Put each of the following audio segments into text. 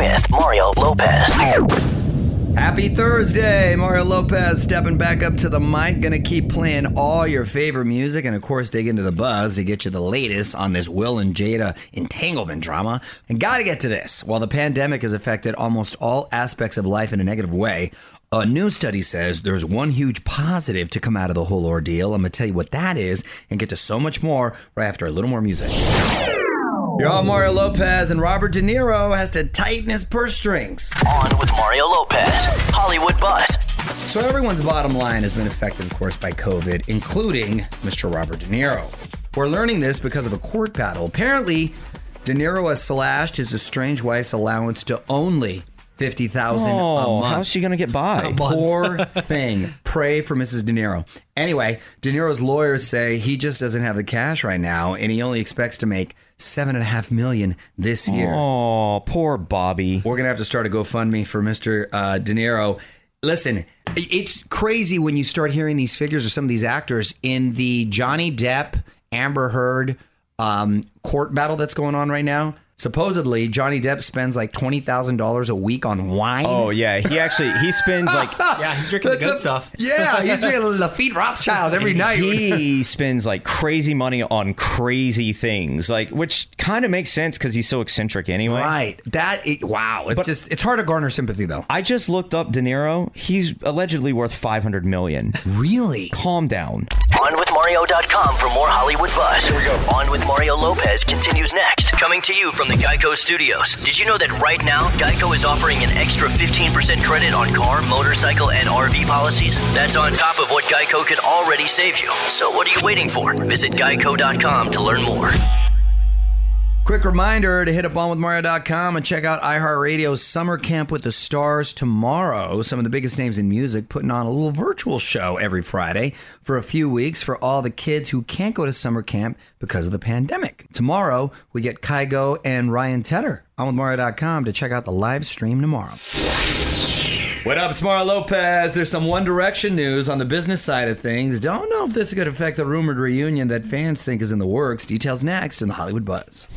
with Mario Lopez. Happy Thursday, Mario Lopez stepping back up to the mic. Gonna keep playing all your favorite music and, of course, dig into the buzz to get you the latest on this Will and Jada entanglement drama. And gotta get to this. While the pandemic has affected almost all aspects of life in a negative way, a new study says there's one huge positive to come out of the whole ordeal. I'm gonna tell you what that is and get to so much more right after a little more music. You're all Mario Lopez, and Robert De Niro has to tighten his purse strings. On with Mario Lopez. Hollywood Buzz. So everyone's bottom line has been affected, of course, by COVID, including Mr. Robert De Niro. We're learning this because of a court battle. Apparently, De Niro has slashed his estranged wife's allowance to only fifty thousand a Oh, month. how's she gonna get by? Poor thing. Pray for Mrs. De Niro. Anyway, De Niro's lawyers say he just doesn't have the cash right now, and he only expects to make seven and a half million this year. Oh, poor Bobby. We're gonna have to start a GoFundMe for Mr. Uh, De Niro. Listen, it's crazy when you start hearing these figures of some of these actors in the Johnny Depp Amber Heard um, court battle that's going on right now. Supposedly, Johnny Depp spends like twenty thousand dollars a week on wine. Oh yeah, he actually he spends like Yeah, he's drinking the good a- stuff. Yeah, he's drinking Lafite Rothschild every night. he spends like crazy money on crazy things, like which kind of makes sense because he's so eccentric anyway. right. That it, wow. It's just it's hard to garner sympathy though. I just looked up De Niro. He's allegedly worth 500 million. Really? Calm down. OnWithMario.com for more Hollywood buzz. Here we go. On with Mario Lopez continues next. Coming to you from the Geico Studios. Did you know that right now Geico is offering an extra 15% credit on car, motorcycle, and RV policies? That's on top of what Geico could already save you. So what are you waiting for? Visit Geico.com to learn more. Quick reminder to hit up onwithmario.com and check out iHeartRadio's Summer Camp with the Stars tomorrow. Some of the biggest names in music putting on a little virtual show every Friday for a few weeks for all the kids who can't go to summer camp because of the pandemic. Tomorrow, we get Kygo and Ryan Tedder. Onwithmario.com to check out the live stream tomorrow. What up? It's Mario Lopez. There's some One Direction news on the business side of things. Don't know if this could affect the rumored reunion that fans think is in the works. Details next in the Hollywood Buzz.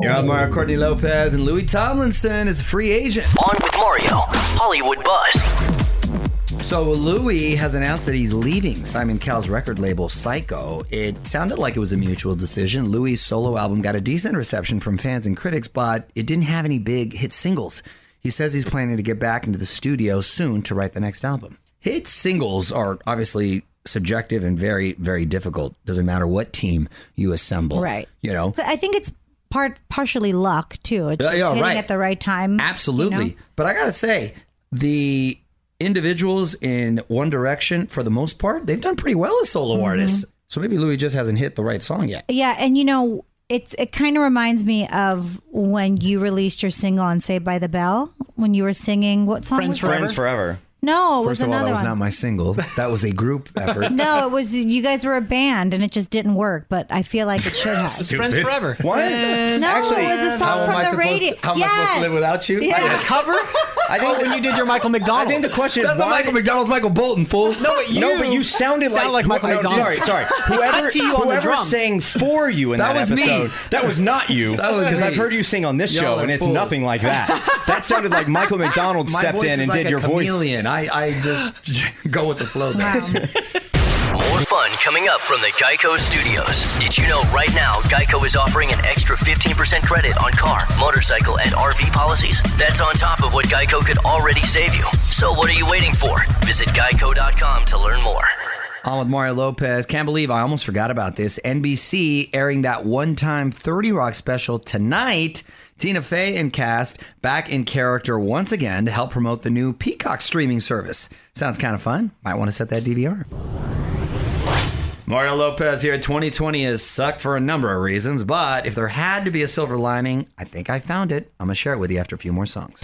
You're on Mario Courtney Lopez, and Louis Tomlinson is a free agent. On with Mario. Hollywood Buzz. So Louis has announced that he's leaving Simon Cowell's record label Syco. It sounded like it was a mutual decision. Louis' solo album got a decent reception from fans and critics, but it didn't have any big hit singles. He says he's planning to get back into the studio soon to write the next album. Hit singles are obviously subjective and very, very difficult. Doesn't matter what team you assemble. Right. You know? So I think it's part partially luck too. It's just yeah, hitting right. at the right time. Absolutely. you know? But I got to say, the individuals in One Direction, for the most part, they've done pretty well as solo Mm-hmm. artists. So maybe Louis just hasn't hit the right song yet. Yeah, and you know, it's it kind of reminds me of when you released your single on Saved by the Bell when you were singing what song? Friends was? Forever. Friends forever. No, it was First of all, another that was one. not my single. That was a group effort. no, it was you guys were a band and it just didn't work, but I feel like it should have. It's Friends Forever. What? no, Actually, it was a song from the radio. how am I supposed to live without you? Yes. Cover? I think oh, when you did your Michael McDonald. I think the question That's is not why Michael McDonald's Michael Bolton, fool. no, but you, no, but you sounded sound like Michael no, McDonald. Sorry, sorry. Whoever, you on the whoever sang for you in That that, was me. episode, that was not you. That was because. I've heard you sing on this Y'all show, and it's fools. nothing like that. That sounded like Michael McDonald stepped in and like did a your voice. chameleon. I, I just go with the flow there. Wow. More fun coming up from the Geico Studios. Did you know right now Geico is offering an extra 15% credit on car, motorcycle, and RV policies? That's on top of what Geico could already save you. So what are you waiting for? Visit geico.com to learn more. On with Mario Lopez. Can't believe I almost forgot about this. NBC airing that one time 30 Rock special tonight. Tina Fey and cast back in character once again to help promote the new Peacock streaming service. Sounds kind of fun. Might want to set that DVR. Mario Lopez here. 2020 has sucked for a number of reasons, but if there had to be a silver lining, I think I found it. I'm going to share it with you after a few more songs.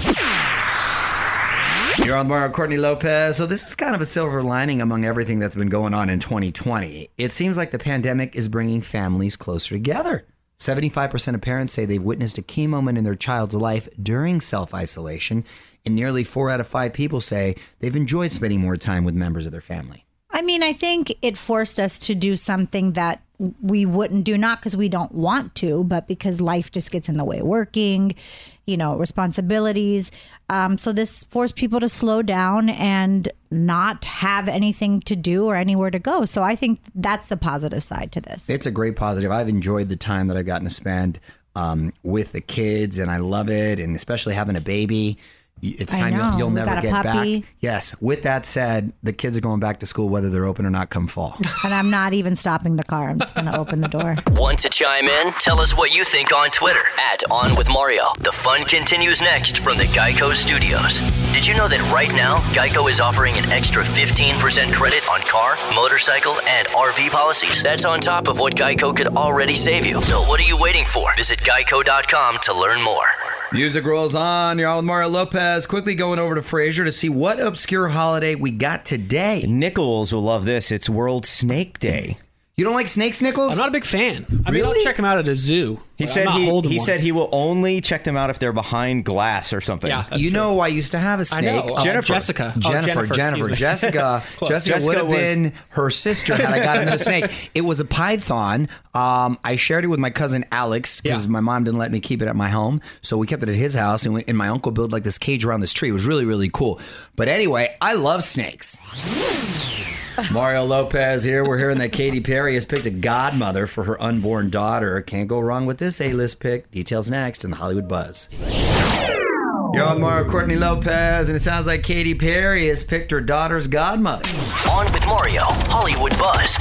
You're on Mario Courtney Lopez. So this is kind of a silver lining among everything that's been going on in 2020. It seems like the pandemic is bringing families closer together. 75% of parents say they've witnessed a key moment in their child's life during self-isolation, and nearly 4 out of 5 people say they've enjoyed spending more time with members of their family. I mean, I think it forced us to do something that we wouldn't do, not because we don't want to, but because life just gets in the way of working, you know, responsibilities. Um, so this forced people to slow down and not have anything to do or anywhere to go. So I think that's the positive side to this. It's a great positive. I've enjoyed the time that I've gotten to spend um, with the kids, and I love it. And especially having a baby, it's time you'll, you'll never get puppy. back. Yes. With that said, the kids are going back to school whether they're open or not come fall. and I'm not even stopping the car. I'm just going to open the door. Want to chime in? Tell us what you think on Twitter at On With Mario. The fun continues next from the Geico Studios. Did you know that right now, Geico is offering an extra 15% credit on car, motorcycle, and RV policies? That's on top of what Geico could already save you. So what are you waiting for? Visit geico.com to learn more. Music rolls on. You're on with Mario Lopez. Quickly going over to Frasier to see what obscure holiday we got today. Nichols will love this. It's World Snake Day. You don't like snakes, Nichols? I'm not a big fan. I mean, Really? I'll check him out at a zoo. He but I'm said not he, holding he one. said he will only check them out if they're behind glass or something. Yeah, that's you true. know, I used to have a I snake. know. uh, Jennifer. Jessica. Oh, Jennifer, excuse Jennifer, me. Jessica, Close. Jessica, would have was- been her sister had I got another snake. It was a python. Um, I shared it with my cousin Alex because Yeah. my mom didn't let me keep it at my home, so we kept it at his house, and, we, and my uncle built like this cage around this tree. It was really, really cool. But anyway, I love snakes. Mario Lopez here. We're hearing that Katy Perry has picked a godmother for her unborn daughter. Can't go wrong with this A-list pick. Details next in the Hollywood Buzz. You're on Mario Courtney Lopez, and it sounds like Katy Perry has picked her daughter's godmother. On with Mario, Hollywood Buzz.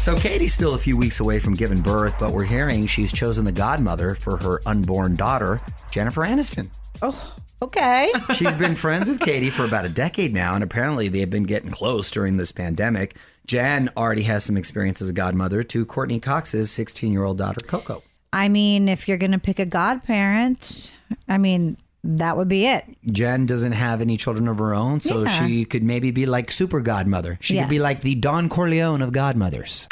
So Katy's still a few weeks away from giving birth, but we're hearing she's chosen the godmother for her unborn daughter, Jennifer Aniston. Oh. Okay. She's been friends with Katy for about a decade now, and apparently they have been getting close during this pandemic. Jen already has some experience as a godmother to Courteney Cox's 16 year old daughter, Coco. I mean, if you're going to pick a godparent, I mean, that would be it. Jen doesn't have any children of her own, so Yeah. she could maybe be like super godmother. She could be like the Don Corleone of godmothers.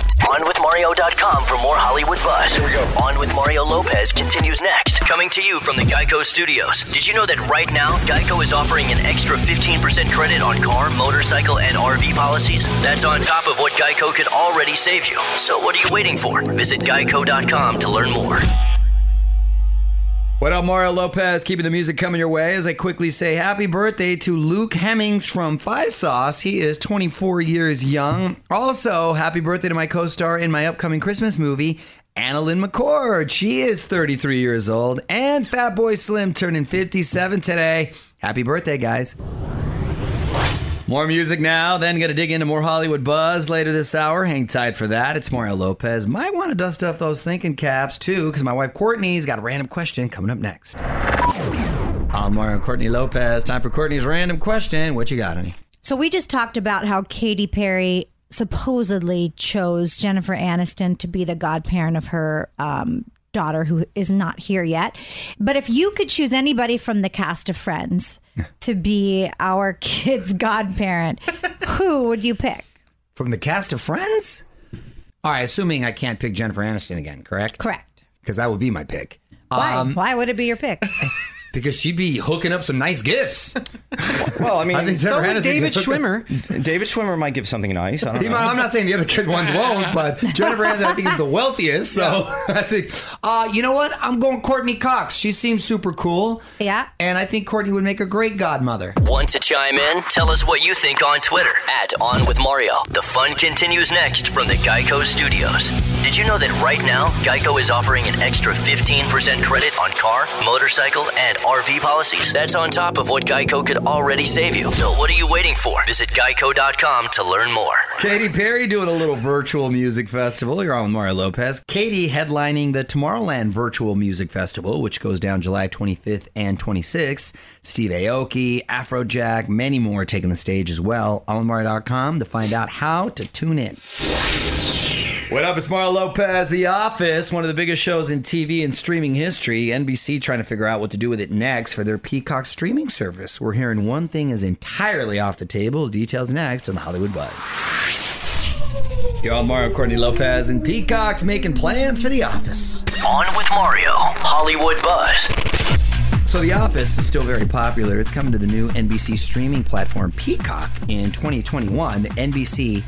OnWithMario.com for more Hollywood buzz. Here we go. On with Mario Lopez continues next. Coming to you from the Geico Studios. Did you know that right now, Geico is offering an extra 15% credit on car, motorcycle, and RV policies? That's on top of what Geico could already save you. So what are you waiting for? Visit geico.com to learn more. What up, Mario Lopez? Keeping the music coming your way as I quickly say happy birthday to Luke Hemmings from 5SOS. He is 24 years young. Also, happy birthday to my co star in my upcoming Christmas movie, AnnaLynne McCord. She is 33 years old. And Fatboy Slim turning 57 today. Happy birthday, guys. More music now, then gonna dig into more Hollywood buzz later this hour. Hang tight for that. It's Mario Lopez. Might want to dust off those thinking caps too, because my wife Courtney's got a random question coming up next. I'm Mario Courtney Lopez. Time for Courtney's random question. What you got, honey? So we just talked about how Katy Perry supposedly chose Jennifer Aniston to be the godparent of her um, daughter, who is not here yet. But if you could choose anybody from the cast of Friends to be our kid's godparent, who would you pick? From the cast of Friends? All right, assuming I can't pick Jennifer Aniston again, correct? Correct. Because that would be my pick. Why? Um, Why would it be your pick? because she'd be hooking up some nice gifts. Well, I mean, I think So Jennifer would Aniston David could hook up- Schwimmer. David Schwimmer might give something nice. I don't He know. might- I'm not saying the other kid ones won't, but Jennifer Aniston, I think, is the wealthiest. So I think, uh, you know what? I'm going Courteney Cox. She seems super cool. Yeah. And I think Courtney would make a great godmother. Want to chime in? Tell us what you think on Twitter at On With Mario. The fun continues next from the Geico Studios. Did you know that right now, Geico is offering an extra 15% credit on car, motorcycle, and RV policies? That's on top of what Geico could already save you. So what are you waiting for? Visit geico.com to learn more. Katy Perry doing a little virtual music festival. You're on with Mario Lopez. Katy headlining the Tomorrowland Virtual Music Festival, which goes down July 25th and 26th. Steve Aoki, Afrojack, many more taking the stage as well. OnWithMario.com to find out how to tune in. What up? It's Mario Lopez. The Office, one of the biggest shows in TV and streaming history. NBC trying to figure out what to do with it next for their Peacock streaming service. We're hearing one thing is entirely off the table. Details next on the Hollywood Buzz. On Mario Courtney Lopez, and Peacock's making plans for The Office. On with Mario, Hollywood Buzz. So, The Office is still very popular. It's coming to the new NBC streaming platform Peacock in 2021. NBC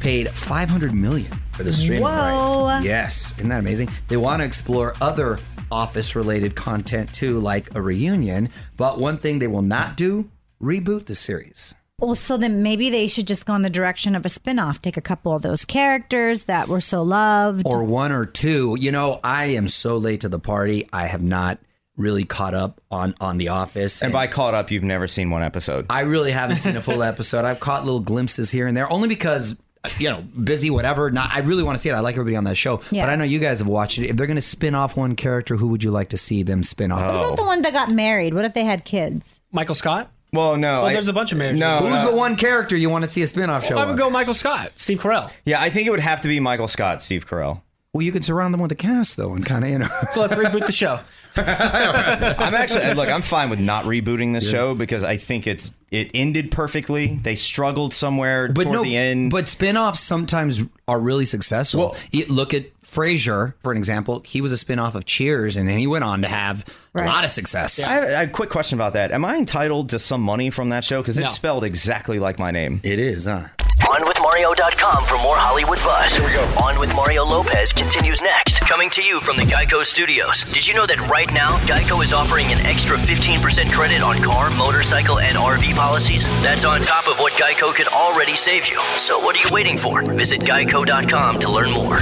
paid 500 million for the streaming Whoa. rights. Yes, isn't that amazing? They want to explore other Office-related content too, like a reunion. But one thing they will not do: reboot the series. Well, so then maybe they should just go in the direction of a spin-off. Take a couple of those characters that were so loved. or one or two. You know, I am so late to the party. I have not really caught up on on The Office. And by caught up, you've never seen one episode. I really haven't seen a full episode. I've caught little glimpses here and there, only because you know, busy, whatever. Not, I really want to see it. I like everybody on that show, Yeah. but I know you guys have watched it. If they're going to spin off one character, who would you like to see them spin off? What about the oh. one that got married? What if they had kids? Michael Scott. Well, no. Well, I- there's a bunch of marriages. No, Who's no. the one character you want to see a spin-off show? I would of? go Michael Scott, Steve Carell. Yeah, I think it would have to be Michael Scott, Steve Carell. Well, you could surround them with a cast though, and kind of you know. So let's reboot the show. I'm actually look. I'm fine with not rebooting the show because I think it's it ended perfectly. They struggled somewhere but toward no, the end. but spin-offs sometimes are really successful. Well- look at Frasier, for an example. He was a spin-off of Cheers, and then he went on to have Right. a lot of success. I have a, a quick question about that. Am I entitled to some money from that show? Because it's No. spelled exactly like my name. It is, huh? OnWithMario.com for more Hollywood buzz. Here we go. On with Mario Lopez continues next. Coming to you from the Geico Studios. Did you know that right now, Geico is offering an extra 15% credit on car, motorcycle, and RV policies? That's on top of what Geico could already save you. So what are you waiting for? Visit Geico.com to learn more.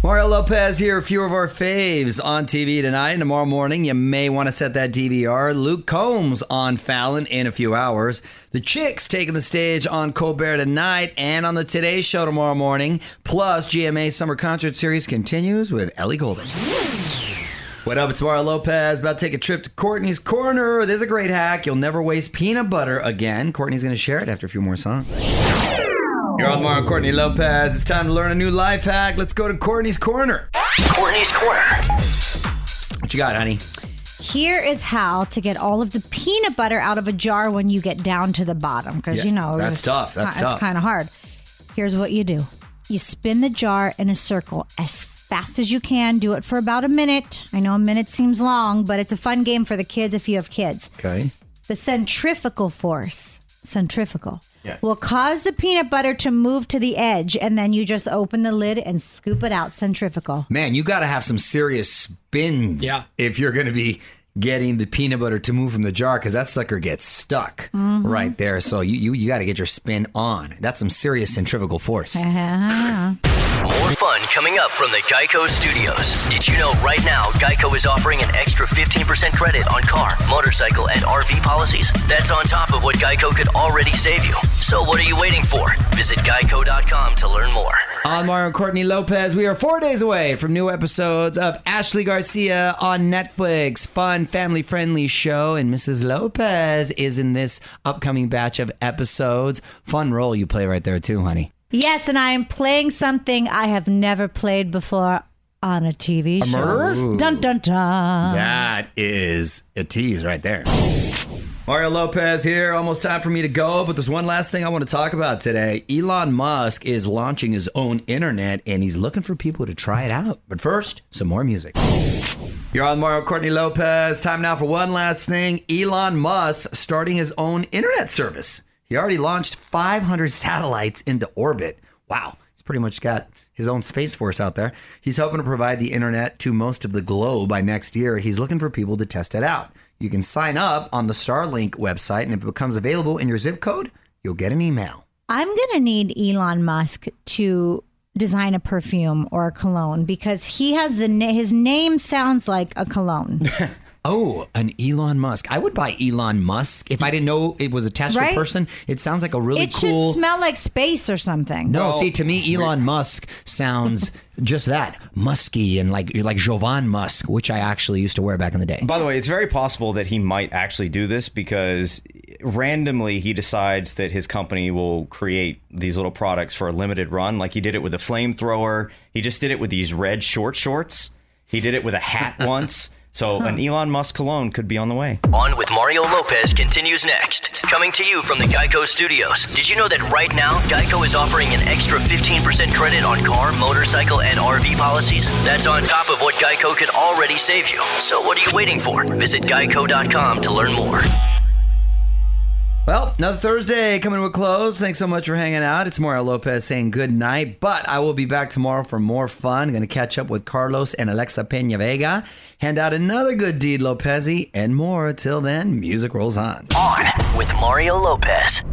Mario Lopez here. A few of our faves on TV tonight. And tomorrow morning, you may want to set that DVR. Luke Combs on Fallon in a few hours. The Chicks taking the stage on Colbert tonight and on the Today Show tomorrow morning. Plus, GMA Summer Concert Series continues with Ellie Goulding. What up? It's Mario Lopez. About to take a trip to Courtney's Corner. There's a great hack. You'll never waste peanut butter again. Courtney's going to share it after a few more songs. You're on Mario Courtney Lopez. It's time to learn a new life hack. Let's go to Courtney's Corner. Courtney's Corner. What you got, honey? Here is how to get all of the peanut butter out of a jar when you get down to the bottom, because Yeah, you know that's it's- tough. That's it's tough. kind of hard. Here's what you do: you spin the jar in a circle as fast as you can. Do it for about a minute. I know a minute seems long, but it's a fun game for the kids if you have kids. Okay. The centrifugal force, centrifugal, Yes. will cause the peanut butter to move to the edge, and then you just open the lid and scoop it out. Centrifugal. Man, you got to have some serious spin Yeah. if you're going to be getting the peanut butter to move from the jar because that sucker gets stuck Mm-hmm. right there. So you, you, you got to get your spin on. That's some serious centrifugal force. More fun coming up from the Geico Studios. Did you know right now Geico is offering an extra 15% credit on car, motorcycle, and RV policies? That's on top of what Geico could already save you. So what are you waiting for? Visit geico.com to learn more. On Mario and Courtney Lopez, we are four days away from new episodes of Ashley Garcia on Netflix. Fun, family friendly show. And Mrs. Lopez is in this upcoming batch of episodes. Fun role you play right there, too, honey. Yes, and I am playing something I have never played before on a TV show. murderer? Dun dun dun. That is a tease right there. Mario Lopez here. Almost time for me to go, but there's one last thing I want to talk about today. Elon Musk is launching his own internet and he's looking for people to try it out. But first, some more music. You're on Mario Courtney Lopez. Time now for one last thing. Elon Musk starting his own internet service. He already launched 500 satellites into orbit. Wow, he's pretty much got his own space force out there. He's hoping to provide the internet to most of the globe by next year. He's looking for people to test it out. You can sign up on the Starlink website, and if it becomes available in your zip code, you'll get an email. I'm going to need Elon Musk to design a perfume or a cologne because he has the na- his name sounds like a cologne. Oh, an Elon Musk. I would buy Elon Musk if I didn't know it was attached to Right? a person. It sounds like a really it cool. should smell like space or something. No, see, to me, Elon Musk sounds just that musky and like like Jovan Musk, which I actually used to wear back in the day. By the way, it's very possible that he might actually do this because randomly he decides that his company will create these little products for a limited run. Like he did it with a flamethrower. He just did it with these red short shorts. He did it with a hat once. So an Elon Musk cologne could be on the way. On with Mario Lopez continues next. Coming to you from the Geico Studios. Did you know that right now, Geico is offering an extra 15% credit on car, motorcycle, and RV policies? That's on top of what Geico could already save you. So what are you waiting for? Visit geico.com to learn more. Well, another Thursday coming to a close. Thanks so much for hanging out. It's Mario Lopez saying good night, but I will be back tomorrow for more fun. Going to catch up with Carlos and Alexa Pena Vega, hand out another good deed, Lopez, and more. Till then, music rolls on. On with Mario Lopez.